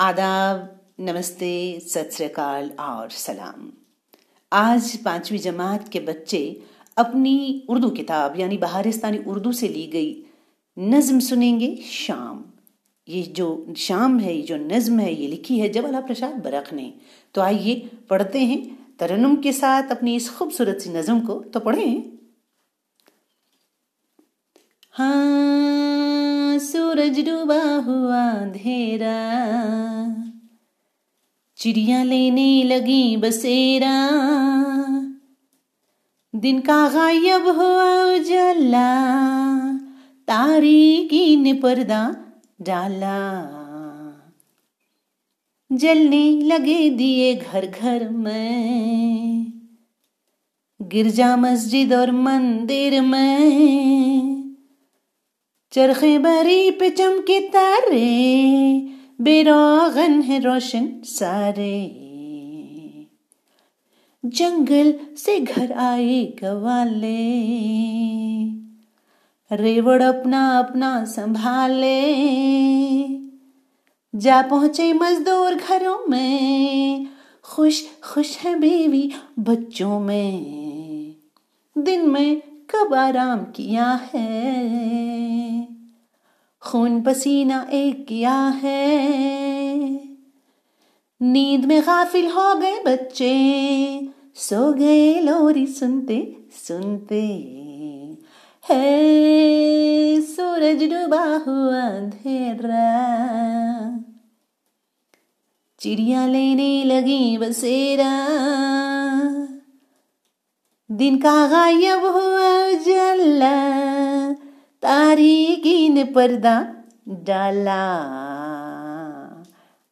आदाब, नमस्ते, सत श्रीकाल और सलाम। आज पांचवी जमात के बच्चे अपनी उर्दू किताब, यानी बहारिस्तानी उर्दू से ली गई नज्म सुनेंगे शाम। ये जो शाम है, ये जो नज्म है, ये लिखी है जबला प्रसाद बरख ने। तो आइए पढ़ते हैं। तरन्नुम के साथ अपनी इस खूबसूरत सी नज्म को तो पढ़ें। हाँ सूरज डूबा हुआ अंधेरा। चिड़िया लेने लगी बसेरा। दिन का गायब हुआ उजाला। तारीकी ने पर्दा डाला। जलने लगे दिए घर घर में गिरजा मस्जिद और मंदिर में। चरखे बरी पे चमके तारे, बेरोगन है रोशन सारे। जंगल से घर आए गवाले, रेवड़ अपना अपना संभाले। जा पहुँचे मजदूर घरों में, खुश खुश है बीवी बच्चों में। दिन में कब आराम किया है? खून पसीना एक किया है। नींद में गाफिल हो गए बच्चे। सो गए लोरी सुनते सुनते। है, सूरज डूबा हुआ अंधेरा। चिड़िया लेने लगी बसेरा। दिन का गायब हुआ उजाला। तारीकी ने पर्दा डाला।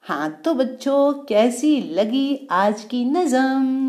हाँ तो बच्चों कैसी लगी आज की नज़म?